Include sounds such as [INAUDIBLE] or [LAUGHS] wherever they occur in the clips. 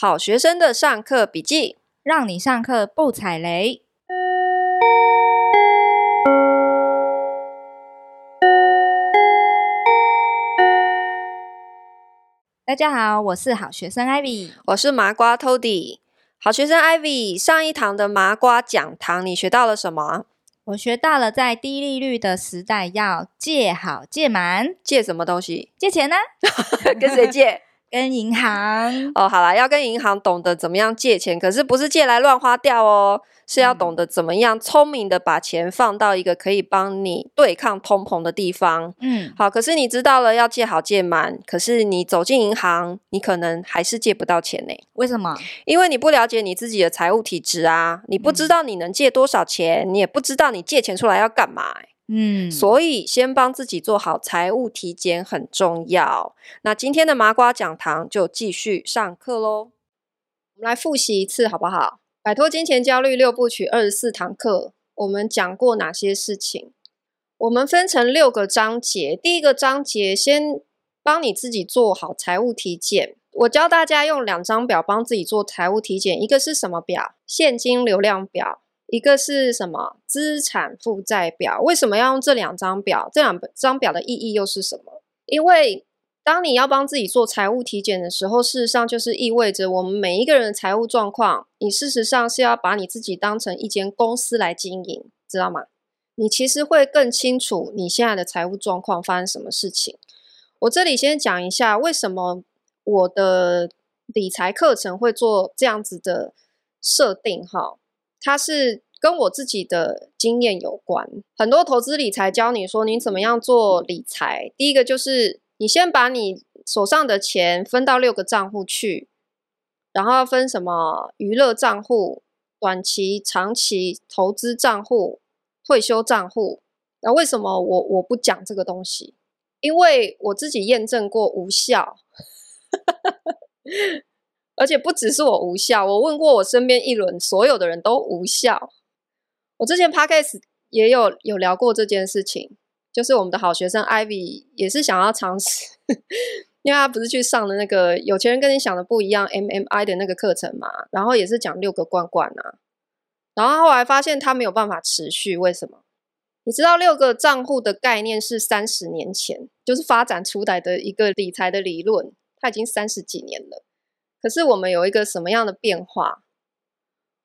好学生的上课笔记，让你上课不踩雷。大家好，我是好学生 Ivy，我是麻瓜 Tody。好学生 Ivy，上一堂的麻瓜讲堂，你学到了什么？我学到了，在低利率的时代，要借好借满。借什么东西？借钱呢？[LAUGHS] 跟谁借？跟银行哦，好啦，要跟银行懂得怎么样借钱，可是不是借来乱花掉哦，是要懂得怎么样聪明的把钱放到一个可以帮你对抗通膨的地方。嗯，好，可是你知道了要借好借满，可是你走进银行，你可能还是借不到钱呢。为什么？因为你不了解你自己的财务体质啊，你不知道你能借多少钱，嗯、你也不知道你借钱出来要干嘛。嗯，所以先帮自己做好财务体检很重要。那今天的麻瓜讲堂就继续上课喽。我们来复习一次好不好？摆脱金钱焦虑六部曲二十四堂课，我们讲过哪些事情？我们分成六个章节。第一个章节先帮你自己做好财务体检。我教大家用两张表帮自己做财务体检，一个是什么表？现金流量表。一个是什么资产负债表？为什么要用这两张表？这两张表的意义又是什么？因为当你要帮自己做财务体检的时候，事实上就是意味着我们每一个人的财务状况，你事实上是要把你自己当成一间公司来经营，知道吗？你其实会更清楚你现在的财务状况发生什么事情。我这里先讲一下为什么我的理财课程会做这样子的设定，哈。它是跟我自己的经验有关。很多投资理财教你说你怎么样做理财。第一个就是你先把你手上的钱分到六个账户去，然后要分什么娱乐账户、短期、长期投资账户、退休账户。那为什么我我不讲这个东西？因为我自己验证过无效。而且不只是我无效，我问过我身边一轮所有的人都无效。我之前 podcast 也有有聊过这件事情，就是我们的好学生 Ivy 也是想要尝试，因为他不是去上了那个有钱人跟你想的不一样 MMI 的那个课程嘛，然后也是讲六个罐罐啊，然后后来发现他没有办法持续，为什么？你知道六个账户的概念是三十年前就是发展出来的一个理财的理论，它已经三十几年了。可是我们有一个什么样的变化？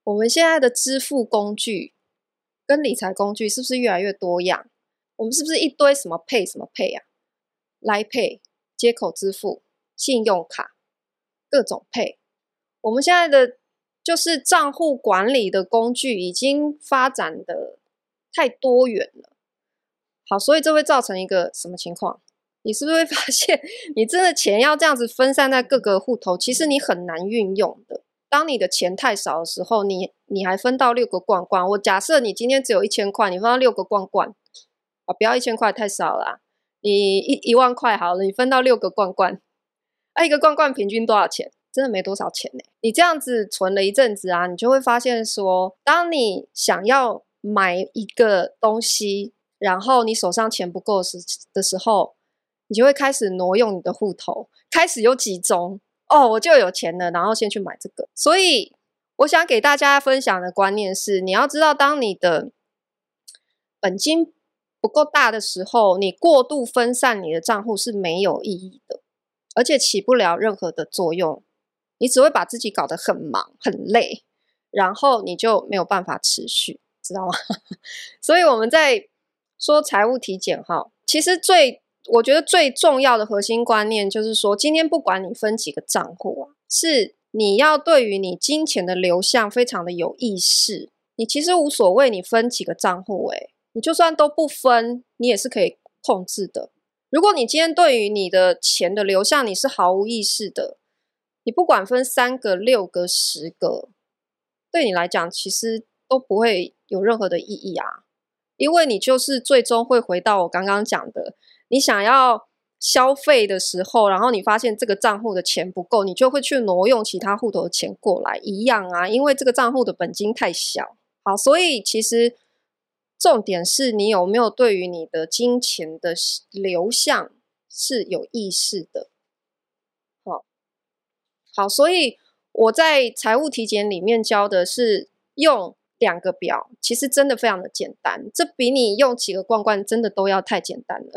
我们现在的支付工具跟理财工具是不是越来越多样？我们是不是一堆什么配什么 Pay 啊？Line Pay 接口支付、信用卡各种配。我们现在的就是账户管理的工具已经发展的太多元了。好，所以这会造成一个什么情况？你是不是会发现，你真的钱要这样子分散在各个户头，其实你很难运用的。当你的钱太少的时候，你你还分到六个罐罐。我假设你今天只有一千块，你分到六个罐罐，啊，不要一千块太少了，你一一万块好了，你分到六个罐罐，啊，一个罐罐平均多少钱？真的没多少钱呢。你这样子存了一阵子啊，你就会发现说，当你想要买一个东西，然后你手上钱不够时的时候。你就会开始挪用你的户头，开始有集中哦，我就有钱了，然后先去买这个。所以我想给大家分享的观念是，你要知道，当你的本金不够大的时候，你过度分散你的账户是没有意义的，而且起不了任何的作用。你只会把自己搞得很忙很累，然后你就没有办法持续，知道吗？[LAUGHS] 所以我们在说财务体检哈，其实最。我觉得最重要的核心观念就是说，今天不管你分几个账户啊，是你要对于你金钱的流向非常的有意识。你其实无所谓你分几个账户，诶，你就算都不分，你也是可以控制的。如果你今天对于你的钱的流向你是毫无意识的，你不管分三个、六个、十个，对你来讲其实都不会有任何的意义啊，因为你就是最终会回到我刚刚讲的。你想要消费的时候，然后你发现这个账户的钱不够，你就会去挪用其他户头的钱过来，一样啊，因为这个账户的本金太小。好，所以其实重点是你有没有对于你的金钱的流向是有意识的。好，好，所以我在财务体检里面教的是用两个表，其实真的非常的简单，这比你用几个罐罐真的都要太简单了。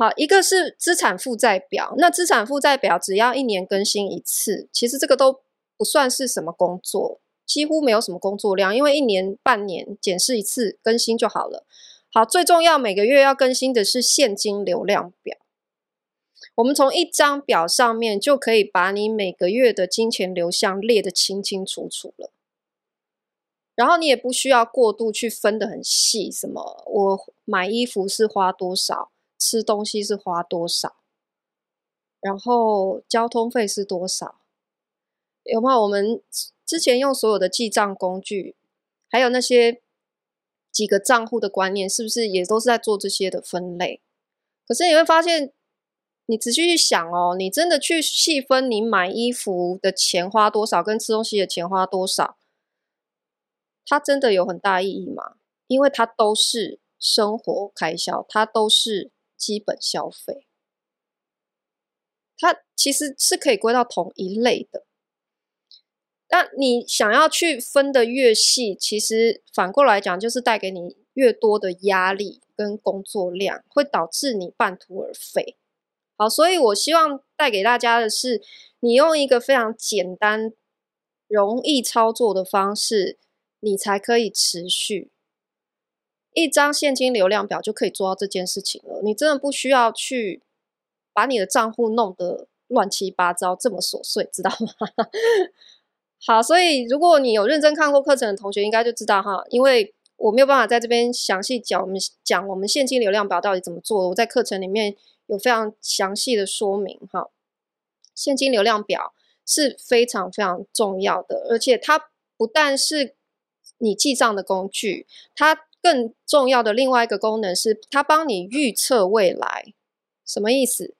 好，一个是资产负债表，那资产负债表只要一年更新一次，其实这个都不算是什么工作，几乎没有什么工作量，因为一年半年检视一次更新就好了。好，最重要每个月要更新的是现金流量表。我们从一张表上面就可以把你每个月的金钱流向列得清清楚楚了，然后你也不需要过度去分得很细，什么我买衣服是花多少，吃东西是花多少，然后交通费是多少，有没有？我们之前用所有的记账工具，还有那些几个账户的观念，是不是也都是在做这些的分类？可是你会发现。你仔细去想哦，你真的去细分你买衣服的钱花多少，跟吃东西的钱花多少，它真的有很大意义吗？因为它都是生活开销，它都是基本消费，它其实是可以归到同一类的。但你想要去分得越细，其实反过来讲，就是带给你越多的压力跟工作量，会导致你半途而废。好，所以我希望带给大家的是，你用一个非常简单、容易操作的方式，你才可以持续。一张现金流量表就可以做到这件事情了。你真的不需要去把你的账户弄得乱七八糟，这么琐碎，知道吗？[LAUGHS] 好，所以如果你有认真看过课程的同学，应该就知道哈，因为我没有办法在这边详细讲我们讲我们现金流量表到底怎么做。我在课程里面。有非常详细的说明哈，现金流量表是非常非常重要的，而且它不但是你记账的工具，它更重要的另外一个功能是它帮你预测未来。什么意思？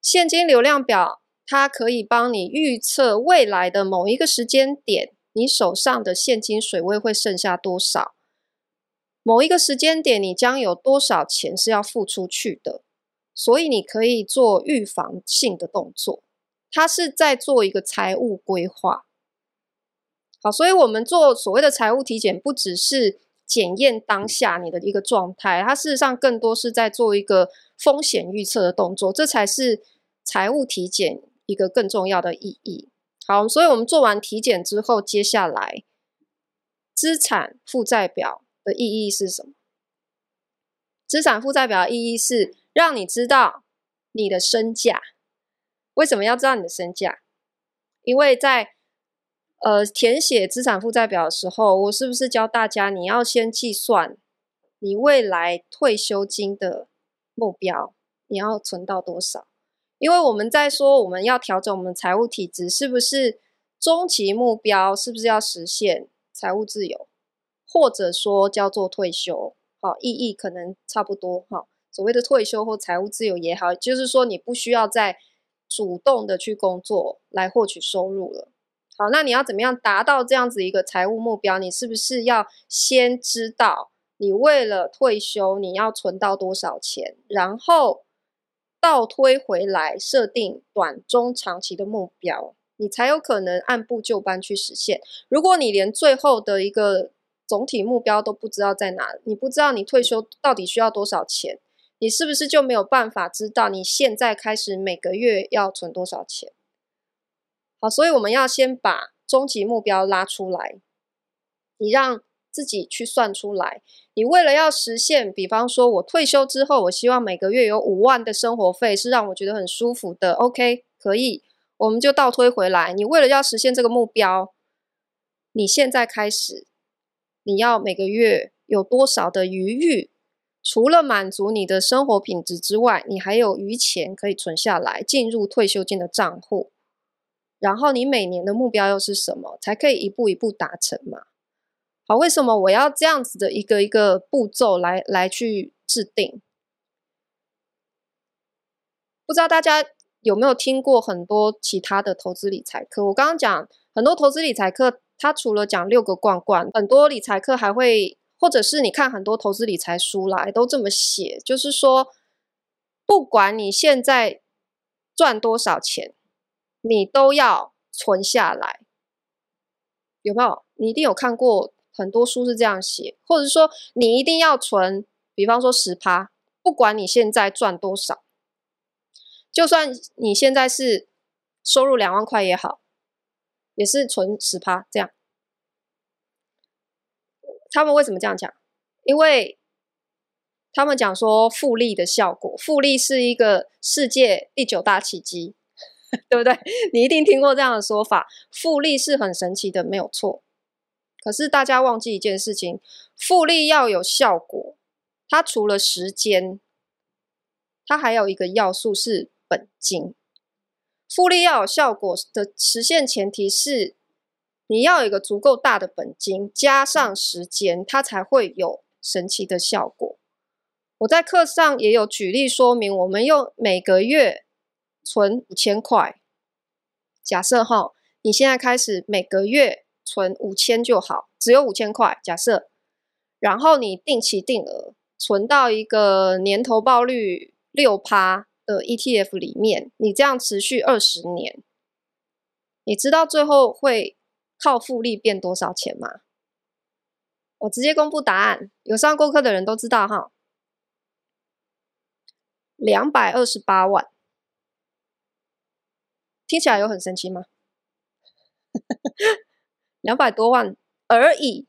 现金流量表它可以帮你预测未来的某一个时间点，你手上的现金水位会剩下多少？某一个时间点，你将有多少钱是要付出去的？所以你可以做预防性的动作，它是在做一个财务规划。好，所以我们做所谓的财务体检，不只是检验当下你的一个状态，它事实上更多是在做一个风险预测的动作，这才是财务体检一个更重要的意义。好，所以我们做完体检之后，接下来资产负债表的意义是什么？资产负债表的意义是。让你知道你的身价。为什么要知道你的身价？因为在呃填写资产负债表的时候，我是不是教大家你要先计算你未来退休金的目标，你要存到多少？因为我们在说我们要调整我们财务体质，是不是终极目标是不是要实现财务自由，或者说叫做退休？好，意义可能差不多哈。所谓的退休或财务自由也好，就是说你不需要再主动的去工作来获取收入了。好，那你要怎么样达到这样子一个财务目标？你是不是要先知道你为了退休你要存到多少钱，然后倒推回来设定短、中、长期的目标，你才有可能按部就班去实现。如果你连最后的一个总体目标都不知道在哪，你不知道你退休到底需要多少钱。你是不是就没有办法知道你现在开始每个月要存多少钱？好，所以我们要先把终极目标拉出来，你让自己去算出来。你为了要实现，比方说我退休之后，我希望每个月有五万的生活费是让我觉得很舒服的。OK，可以，我们就倒推回来。你为了要实现这个目标，你现在开始，你要每个月有多少的余裕？除了满足你的生活品质之外，你还有余钱可以存下来，进入退休金的账户。然后你每年的目标又是什么？才可以一步一步达成嘛？好，为什么我要这样子的一个一个步骤来来去制定？不知道大家有没有听过很多其他的投资理财课？我刚刚讲很多投资理财课，它除了讲六个罐罐，很多理财课还会。或者是你看很多投资理财书来都这么写，就是说，不管你现在赚多少钱，你都要存下来，有没有？你一定有看过很多书是这样写，或者是说你一定要存，比方说十趴，不管你现在赚多少，就算你现在是收入两万块也好，也是存十趴这样。他们为什么这样讲？因为他们讲说复利的效果，复利是一个世界第九大奇迹。对不对？[LAUGHS] 你一定听过这样的说法，复利是很神奇的，没有错。可是大家忘记一件事情，复利要有效果，它除了时间，它还有一个要素是本金。复利要有效果的实现前提是，你要有一个足够大的本金，加上时间，它才会有神奇的效果。我在课上也有举例说明，我们用每个月。存五千块，假设哈，你现在开始每个月存五千就好，只有五千块，假设，然后你定期定额存到一个年投报率六趴的 ETF 里面，你这样持续二十年，你知道最后会靠复利变多少钱吗？我直接公布答案，有上过课的人都知道哈，两百二十八万。听起来有很神奇吗？[LAUGHS] 两百多万而已。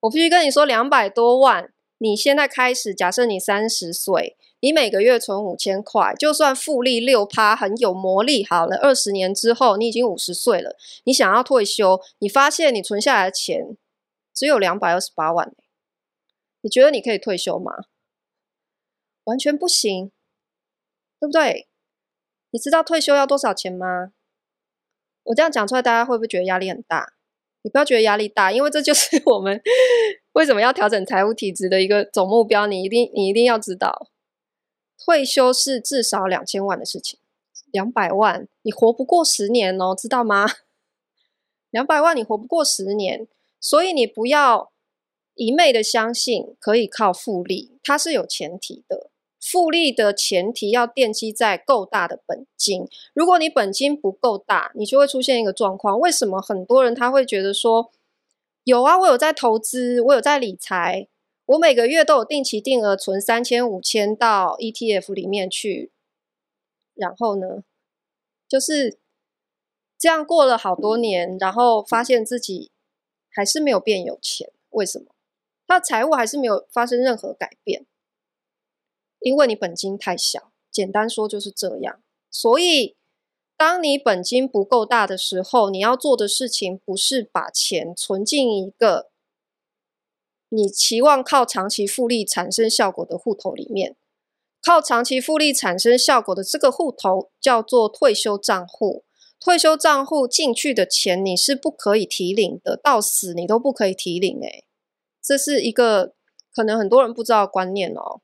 我必须跟你说，两百多万，你现在开始，假设你三十岁，你每个月存五千块，就算复利六趴很有魔力，好了，二十年之后你已经五十岁了，你想要退休，你发现你存下来的钱只有两百二十八万，你觉得你可以退休吗？完全不行，对不对？你知道退休要多少钱吗？我这样讲出来，大家会不会觉得压力很大？你不要觉得压力大，因为这就是 [LAUGHS] 我们为什么要调整财务体质的一个总目标。你一定，你一定要知道，退休是至少两千万的事情，两百万你活不过十年哦，知道吗？两百万你活不过十年，所以你不要一昧的相信可以靠复利，它是有前提的。复利的前提要奠基在够大的本金。如果你本金不够大，你就会出现一个状况。为什么很多人他会觉得说，有啊，我有在投资，我有在理财，我每个月都有定期定额存三千、五千到 ETF 里面去，然后呢，就是这样过了好多年，然后发现自己还是没有变有钱。为什么？他财务还是没有发生任何改变。因为你本金太小，简单说就是这样。所以，当你本金不够大的时候，你要做的事情不是把钱存进一个你期望靠长期复利产生效果的户头里面。靠长期复利产生效果的这个户头叫做退休账户。退休账户进去的钱你是不可以提领的，到死你都不可以提领。诶，这是一个可能很多人不知道的观念哦。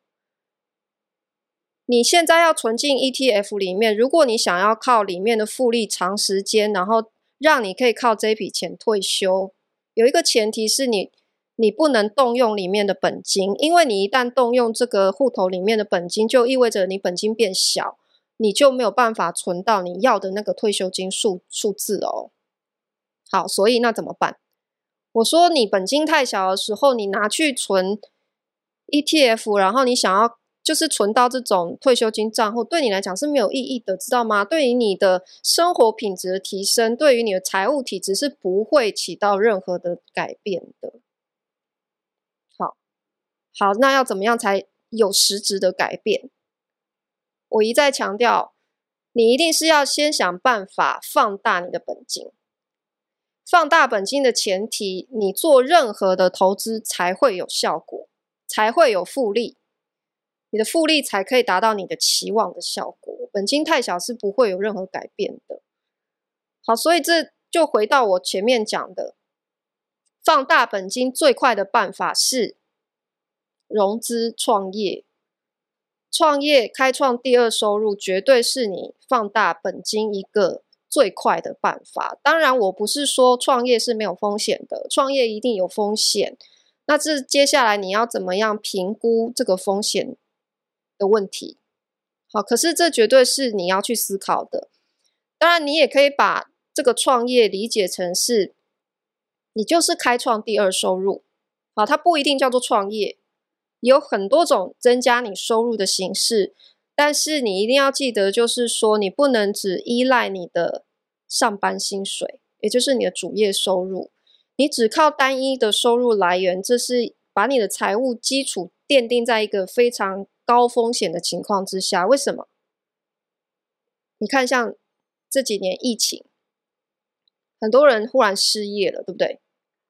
你现在要存进 ETF 里面，如果你想要靠里面的复利长时间，然后让你可以靠这笔钱退休，有一个前提是你你不能动用里面的本金，因为你一旦动用这个户头里面的本金，就意味着你本金变小，你就没有办法存到你要的那个退休金数数字哦。好，所以那怎么办？我说你本金太小的时候，你拿去存 ETF，然后你想要。就是存到这种退休金账户，对你来讲是没有意义的，知道吗？对于你的生活品质的提升，对于你的财务体质是不会起到任何的改变的。好，好，那要怎么样才有实质的改变？我一再强调，你一定是要先想办法放大你的本金。放大本金的前提，你做任何的投资才会有效果，才会有复利。你的复利才可以达到你的期望的效果。本金太小是不会有任何改变的。好，所以这就回到我前面讲的，放大本金最快的办法是融资创业。创业开创第二收入，绝对是你放大本金一个最快的办法。当然，我不是说创业是没有风险的，创业一定有风险。那这接下来你要怎么样评估这个风险的问题，好，可是这绝对是你要去思考的。当然，你也可以把这个创业理解成是，你就是开创第二收入，好，它不一定叫做创业，有很多种增加你收入的形式，但是你一定要记得，就是说你不能只依赖你的上班薪水，也就是你的主业收入，你只靠单一的收入来源，这是把你的财务基础奠定在一个非常高风险的情况之下。为什么？你看，像这几年疫情。很多人忽然失业了，对不对？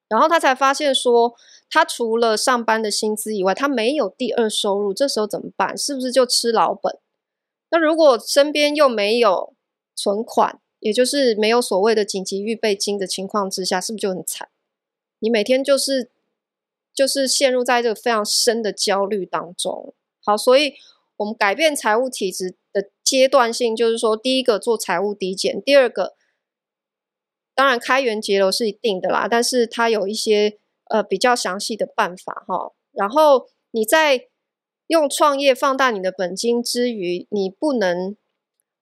然后他才发现说，他除了上班的薪资以外，他没有第二收入。这时候怎么办？是不是就吃老本？那如果身边又没有存款，也就是没有所谓的紧急预备金的情况之下，是不是就很惨？你每天就是就是陷入在这个非常深的焦虑当中。好，所以我们改变财务体质的阶段性，就是说，第一个做财务抵减，第二个。当然，开源节流是一定的啦，但是它有一些呃比较详细的办法哈。然后你在用创业放大你的本金之余，你不能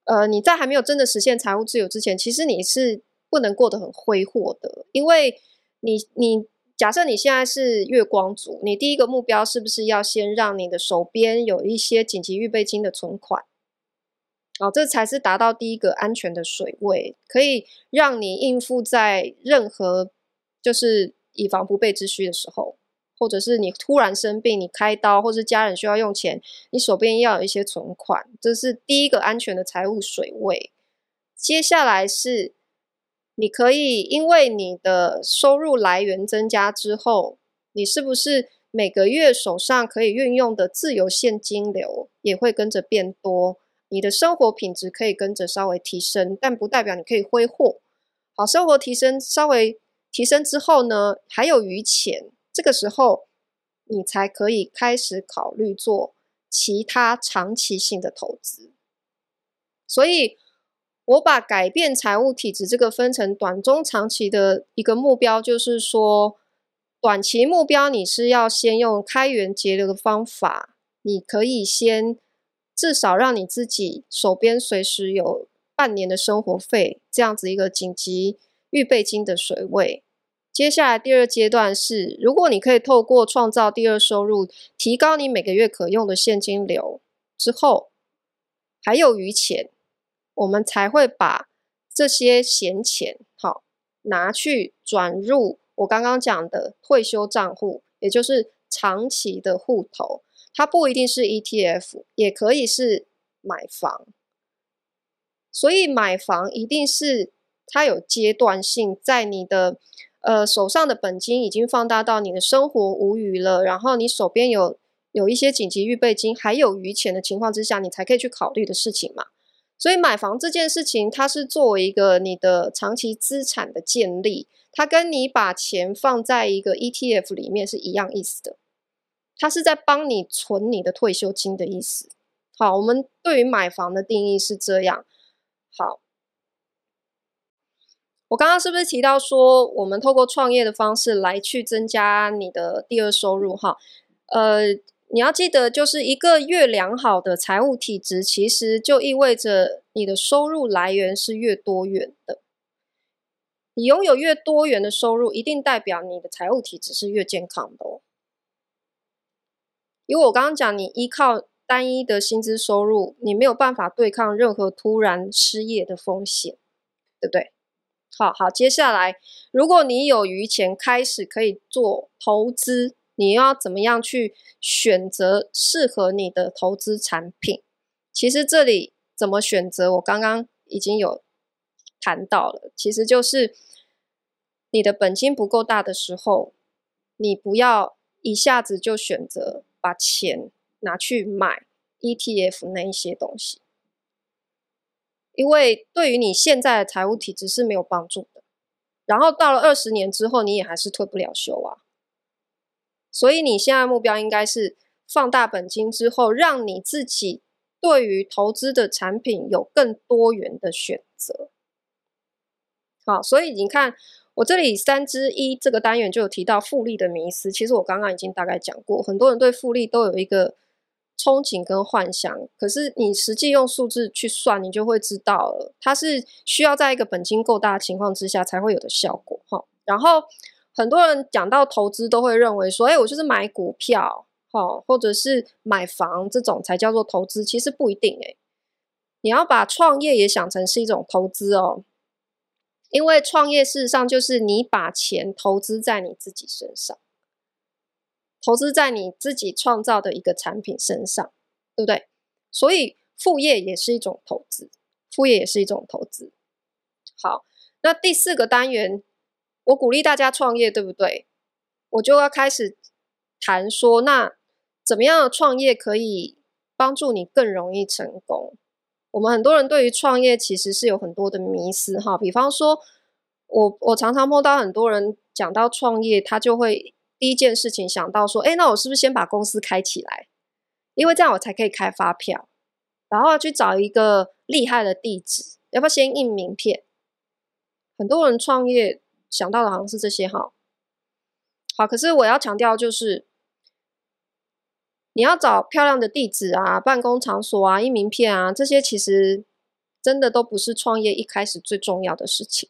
呃你在还没有真的实现财务自由之前，其实你是不能过得很挥霍的，因为你你假设你现在是月光族，你第一个目标是不是要先让你的手边有一些紧急预备金的存款？哦，这才是达到第一个安全的水位，可以让你应付在任何就是以防不备之需的时候，或者是你突然生病，你开刀，或是家人需要用钱，你手边要有一些存款，这是第一个安全的财务水位。接下来是，你可以因为你的收入来源增加之后，你是不是每个月手上可以运用的自由现金流也会跟着变多？你的生活品质可以跟着稍微提升，但不代表你可以挥霍。好，生活提升稍微提升之后呢，还有余钱，这个时候你才可以开始考虑做其他长期性的投资。所以，我把改变财务体质这个分成短、中、长期的一个目标，就是说，短期目标你是要先用开源节流的方法，你可以先。至少让你自己手边随时有半年的生活费，这样子一个紧急预备金的水位。接下来第二阶段是，如果你可以透过创造第二收入，提高你每个月可用的现金流之后，还有余钱，我们才会把这些闲钱好拿去转入我刚刚讲的退休账户，也就是长期的户头。它不一定是 ETF，也可以是买房，所以买房一定是它有阶段性，在你的呃手上的本金已经放大到你的生活无余了，然后你手边有有一些紧急预备金，还有余钱的情况之下，你才可以去考虑的事情嘛。所以买房这件事情，它是作为一个你的长期资产的建立，它跟你把钱放在一个 ETF 里面是一样意思的。它是在帮你存你的退休金的意思。好，我们对于买房的定义是这样。好，我刚刚是不是提到说，我们透过创业的方式来去增加你的第二收入？哈，呃，你要记得，就是一个越良好的财务体质，其实就意味着你的收入来源是越多元的。你拥有越多元的收入，一定代表你的财务体质是越健康的哦。因为我刚刚讲，你依靠单一的薪资收入，你没有办法对抗任何突然失业的风险，对不对？好好，接下来，如果你有余钱，开始可以做投资，你要怎么样去选择适合你的投资产品？其实这里怎么选择，我刚刚已经有谈到了，其实就是你的本金不够大的时候，你不要一下子就选择。把钱拿去买 ETF 那一些东西，因为对于你现在的财务体质是没有帮助的。然后到了二十年之后，你也还是退不了休啊。所以你现在目标应该是放大本金之后，让你自己对于投资的产品有更多元的选择。好，所以你看。我这里三之一这个单元就有提到复利的迷思，其实我刚刚已经大概讲过，很多人对复利都有一个憧憬跟幻想，可是你实际用数字去算，你就会知道了，它是需要在一个本金够大的情况之下才会有的效果哈。然后很多人讲到投资，都会认为说，哎，我就是买股票哈，或者是买房这种才叫做投资，其实不一定诶。你要把创业也想成是一种投资哦，因为创业事实上就是你把钱投资在你自己身上。投资在你自己创造的一个产品身上，对不对？所以副业也是一种投资，副业也是一种投资。好，那第四个单元，我鼓励大家创业，对不对？我就要开始谈说，那怎么样的创业可以帮助你更容易成功？我们很多人对于创业其实是有很多的迷思哈，比方说，我我常常碰到很多人讲到创业，他就会。第一件事情想到说，哎，那我是不是先把公司开起来？因为这样我才可以开发票，然后要去找一个厉害的地址，要不要先印名片？很多人创业想到的好像是这些哈。好，可是我要强调就是，你要找漂亮的地址啊、办公场所啊、印名片啊，这些其实真的都不是创业一开始最重要的事情。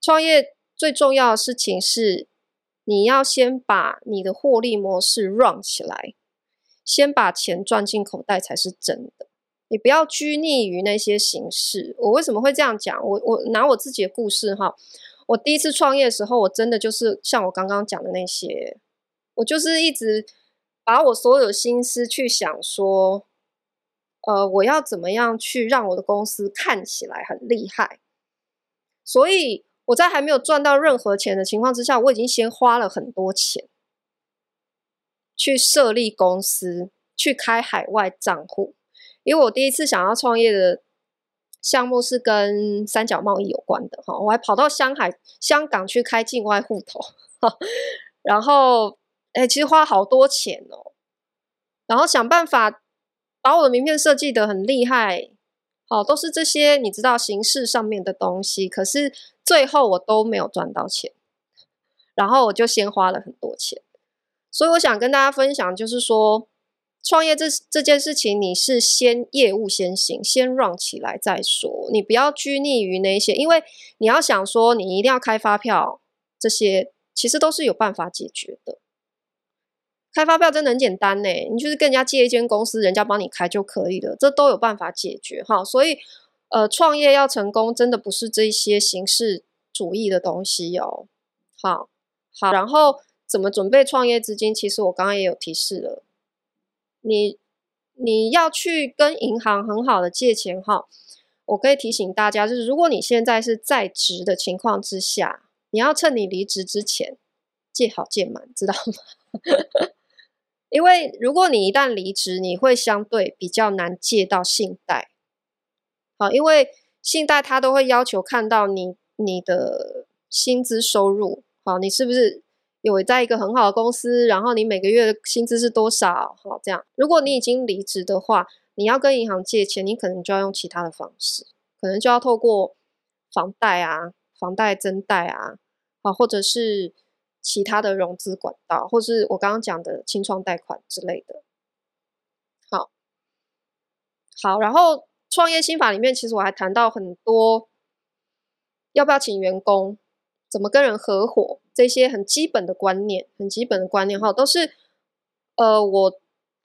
创业最重要的事情是。你要先把你的获利模式 run 起来，先把钱赚进口袋才是真的。你不要拘泥于那些形式。我为什么会这样讲？我我拿我自己的故事哈。我第一次创业的时候，我真的就是像我刚刚讲的那些，我就是一直把我所有心思去想说，呃，我要怎么样去让我的公司看起来很厉害，所以。我在还没有赚到任何钱的情况之下，我已经先花了很多钱去设立公司，去开海外账户。因为我第一次想要创业的项目是跟三角贸易有关的哈，我还跑到香海、香港去开境外户头，然后哎，其实花好多钱哦，然后想办法把我的名片设计得很厉害。好，都是这些你知道形式上面的东西，可是最后我都没有赚到钱，然后我就先花了很多钱，所以我想跟大家分享，就是说创业这这件事情，你是先业务先行，先 run 起来再说，你不要拘泥于那些，因为你要想说你一定要开发票，这些其实都是有办法解决的。开发票真的很简单呢，你就是跟人家借一间公司，人家帮你开就可以了，这都有办法解决哈。所以，呃，创业要成功，真的不是这些形式主义的东西哦。好，好，然后怎么准备创业资金？其实我刚刚也有提示了，你你要去跟银行很好的借钱哈。我可以提醒大家，就是如果你现在是在职的情况之下，你要趁你离职之前借好借满，知道吗？[LAUGHS] 因为如果你一旦离职，你会相对比较难借到信贷。好，因为信贷它都会要求看到你你的薪资收入，好，你是不是有在一个很好的公司，然后你每个月的薪资是多少？好，这样。如果你已经离职的话，你要跟银行借钱，你可能就要用其他的方式，可能就要透过房贷啊、房贷增贷啊，啊，或者是。其他的融资管道，或是我刚刚讲的清创贷款之类的。好，好，然后创业心法里面，其实我还谈到很多，要不要请员工，怎么跟人合伙，这些很基本的观念，很基本的观念哈，都是呃，我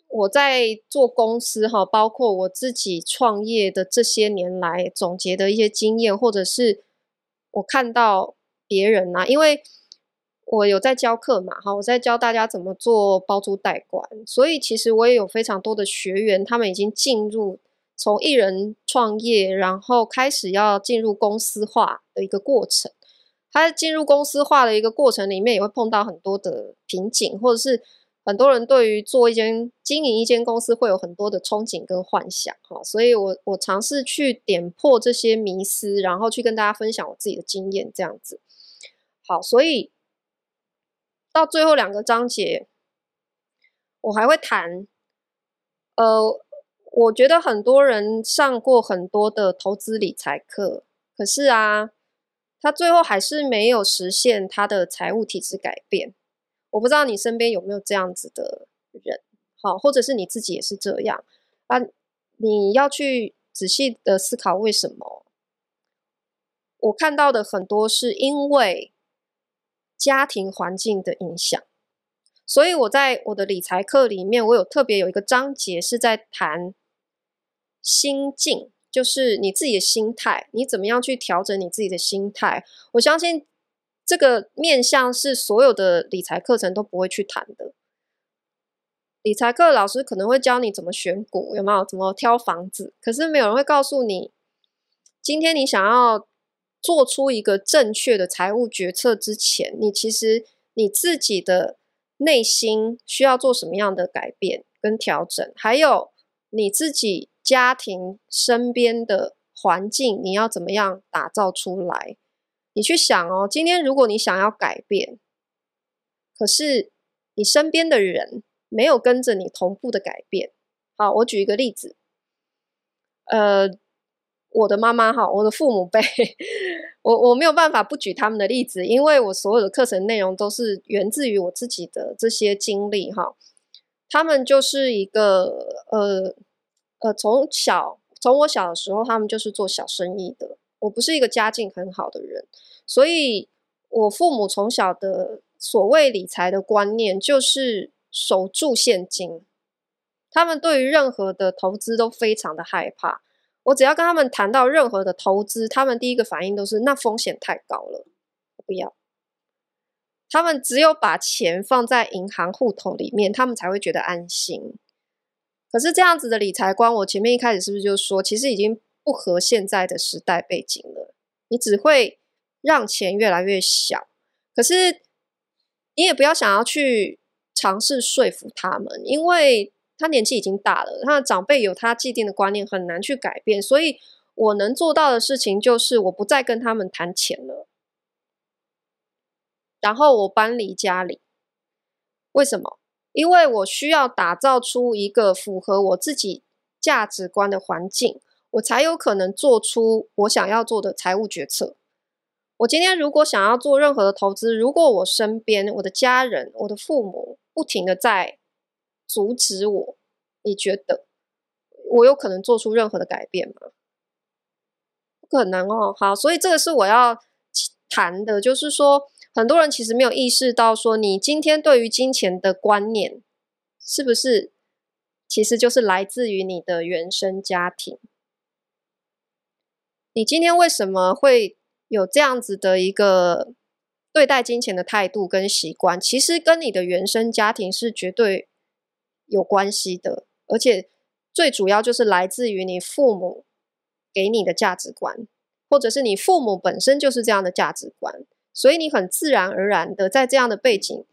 我在做公司哈，包括我自己创业的这些年来总结的一些经验，或者是我看到别人呐、啊，因为。我有在教课嘛，哈，我在教大家怎么做包租代管，所以其实我也有非常多的学员，他们已经进入从一人创业，然后开始要进入公司化的一个过程。他进入公司化的一个过程里面，也会碰到很多的瓶颈，或者是很多人对于做一间经营一间公司会有很多的憧憬跟幻想，哈，所以我我尝试去点破这些迷思，然后去跟大家分享我自己的经验，这样子。好，所以。到最后两个章节，我还会谈。呃，我觉得很多人上过很多的投资理财课，可是啊，他最后还是没有实现他的财务体制改变。我不知道你身边有没有这样子的人。好，或者是你自己也是这样啊，你要去仔细的思考为什么。我看到的很多是因为家庭环境的影响，所以我在我的理财课里面，我有特别有一个章节是在谈心境，就是你自己的心态，你怎么样去调整你自己的心态。我相信这个面向是所有的理财课程都不会去谈的。理财课老师可能会教你怎么选股，有没有？怎么挑房子？可是没有人会告诉你，今天你想要。做出一个正确的财务决策之前，你其实你自己的内心需要做什么样的改变跟调整，还有你自己家庭身边的环境，你要怎么样打造出来？你去想哦，今天如果你想要改变，可是你身边的人没有跟着你同步的改变。好，我举一个例子，呃。我的妈妈哈，我的父母辈，[LAUGHS] 我我没有办法不举他们的例子，因为我所有的课程内容都是源自于我自己的这些经历哈。他们就是一个呃呃，从小从我小的时候，他们就是做小生意的。我不是一个家境很好的人，所以我父母从小的所谓理财的观念就是守住现金，他们对于任何的投资都非常的害怕。我只要跟他们谈到任何的投资，他们第一个反应都是那风险太高了，不要。他们只有把钱放在银行户头里面，他们才会觉得安心。可是这样子的理财观，我前面一开始是不是就说，其实已经不合现在的时代背景了？你只会让钱越来越小，可是你也不要想要去尝试说服他们，因为。他年纪已经大了，他的长辈有他既定的观念，很难去改变。所以我能做到的事情就是，我不再跟他们谈钱了。然后我搬离家里，为什么？因为我需要打造出一个符合我自己价值观的环境，我才有可能做出我想要做的财务决策。我今天如果想要做任何的投资，如果我身边我的家人、我的父母不停的在阻止我？你觉得我有可能做出任何的改变吗？不可能哦。好，所以这个是我要谈的，就是说，很多人其实没有意识到，说你今天对于金钱的观念，是不是其实就是来自于你的原生家庭？你今天为什么会有这样子的一个对待金钱的态度跟习惯？其实跟你的原生家庭是绝对。有关系的，而且最主要就是来自于你父母给你的价值观，或者是你父母本身就是这样的价值观，所以你很自然而然的在这样的背景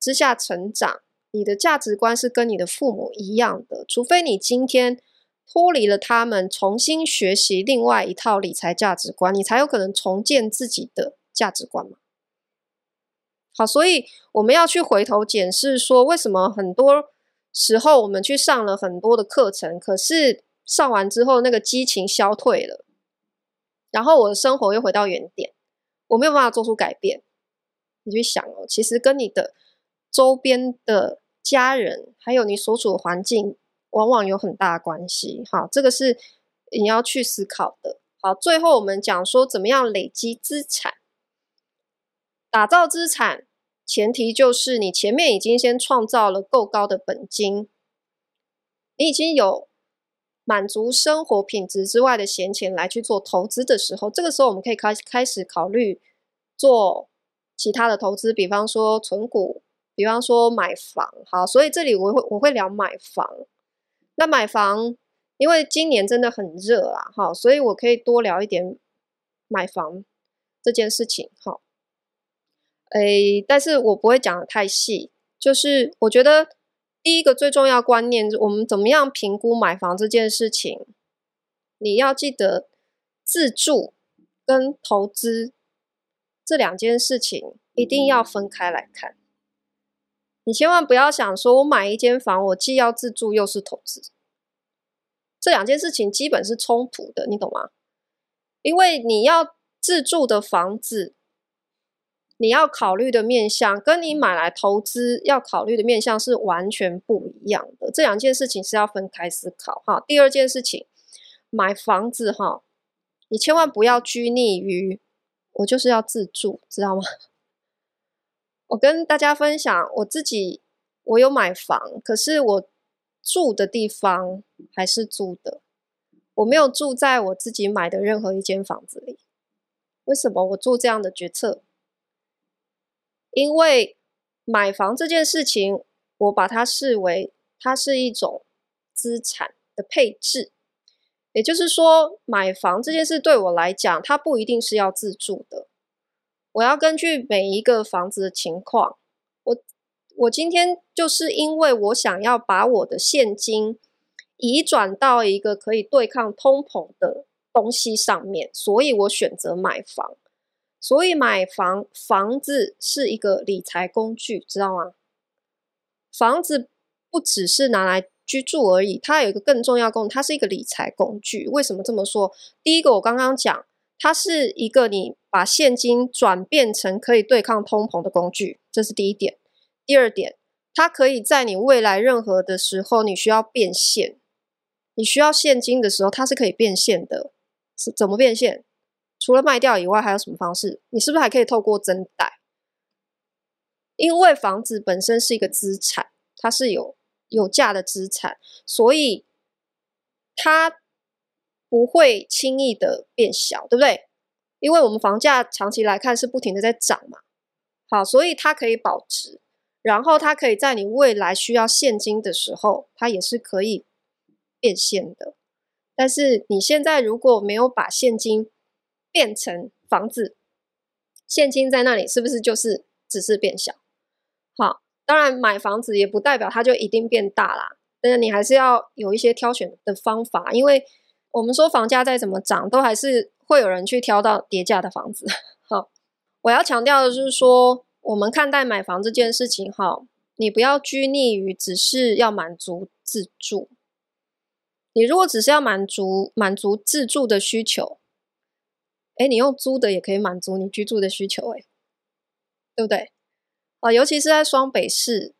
之下成长，你的价值观是跟你的父母一样的，除非你今天脱离了他们，重新学习另外一套理财价值观，你才有可能重建自己的价值观嘛。好，所以我们要去回头检视说，为什么很多。时候我们去上了很多的课程，可是上完之后那个激情消退了，然后我的生活又回到原点，我没有办法做出改变。你去想哦，其实跟你的周边的家人，还有你所处的环境，往往有很大的关系。好，这个是你要去思考的。好，最后我们讲说怎么样累积资产，打造资产。前提就是你前面已经先创造了够高的本金，你已经有满足生活品质之外的闲钱来去做投资的时候，这个时候我们可以开开始考虑做其他的投资，比方说存股，比方说买房。好，所以这里我会我会聊买房。那买房，因为今年真的很热啊，好，所以我可以多聊一点买房这件事情。好。诶，但是我不会讲的太细，就是我觉得第一个最重要观念，我们怎么样评估买房这件事情，你要记得自住跟投资这两件事情一定要分开来看。你千万不要想说我买一间房，我既要自住又是投资，这两件事情基本是冲突的，你懂吗？因为你要自住的房子。你要考虑的面向，跟你买来投资要考虑的面向是完全不一样的。这两件事情是要分开思考哈。第二件事情，买房子哈，你千万不要拘泥于我就是要自住，知道吗？[LAUGHS] 我跟大家分享，我自己我有买房，可是我住的地方还是租的，我没有住在我自己买的任何一间房子里。为什么我做这样的决策？因为买房这件事情，我把它视为它是一种资产的配置，也就是说，买房这件事对我来讲，它不一定是要自住的。我要根据每一个房子的情况，我我今天就是因为我想要把我的现金移转到一个可以对抗通膨的东西上面，所以我选择买房。所以买房，房子是一个理财工具，知道吗？房子不只是拿来居住而已，它有一个更重要功能，它是一个理财工具。为什么这么说？第一个，我刚刚讲，它是一个你把现金转变成可以对抗通膨的工具，这是第一点。第二点，它可以在你未来任何的时候，你需要变现，你需要现金的时候，它是可以变现的。是怎么变现？除了卖掉以外，还有什么方式？你是不是还可以透过增贷？因为房子本身是一个资产，它是有有价的资产，所以它不会轻易的变小，对不对？因为我们房价长期来看是不停的在涨嘛。好，所以它可以保值，然后它可以在你未来需要现金的时候，它也是可以变现的。但是你现在如果没有把现金变成房子，现金在那里是不是就是只是变小？好，当然买房子也不代表它就一定变大啦。但是你还是要有一些挑选的方法，因为我们说房价再怎么涨，都还是会有人去挑到跌价的房子。[LAUGHS] 好，我要强调的就是说，我们看待买房这件事情，哈，你不要拘泥于只是要满足自住。你如果只是要满足满足自住的需求，哎，你用租的也可以满足你居住的需求，哎，对不对？啊，尤其是在双北市，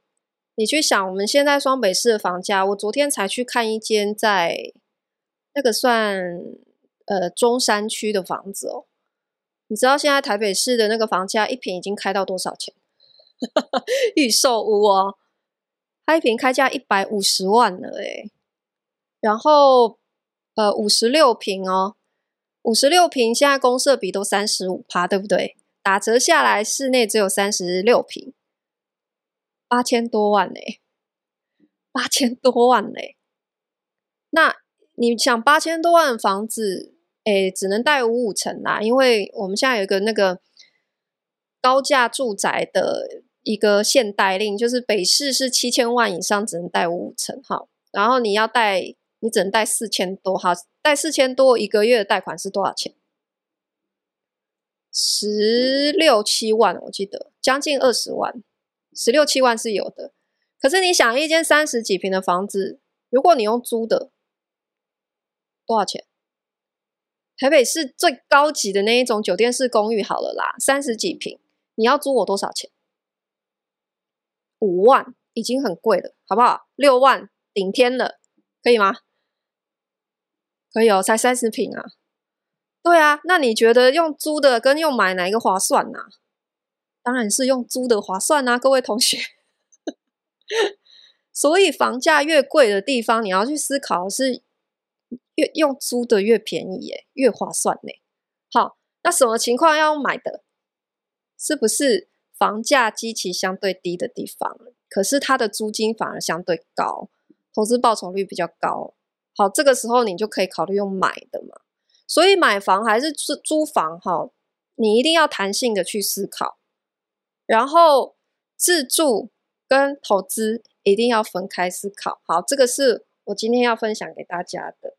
你去想，我们现在双北市的房价，我昨天才去看一间在那个算呃中山区的房子哦，你知道现在台北市的那个房价一平已经开到多少钱？[LAUGHS] 预售屋哦，它一平开价一百五十万了，哎，然后呃五十六平哦。五十六平，现在公设比都三十五趴，对不对？打折下来，室内只有三十六平，八千多万嘞，八千多万嘞。那你想，八千多万房子，哎，只能贷五五成啦，因为我们现在有一个那个高价住宅的一个限贷令，就是北市是七千万以上只能贷五五成，好，然后你要贷。你只能贷四千多，好，贷四千多，一个月的贷款是多少钱？十六七万，我记得将近二十万，十六七万是有的。可是你想，一间三十几平的房子，如果你用租的，多少钱？台北市最高级的那一种酒店式公寓，好了啦，三十几平，你要租我多少钱？五万，已经很贵了，好不好？六万顶天了，可以吗？可以哦，才三十平啊！对啊，那你觉得用租的跟用买哪一个划算呢？当然是用租的划算啊，各位同学。[LAUGHS] 所以房价越贵的地方，你要去思考是越用租的越便宜耶，越划算呢。好，那什么情况要买的？是不是房价极其相对低的地方，可是它的租金反而相对高，投资报酬率比较高？好，这个时候你就可以考虑用买的嘛。所以买房还是租租房哈，你一定要弹性的去思考。然后自住跟投资一定要分开思考。好，这个是我今天要分享给大家的。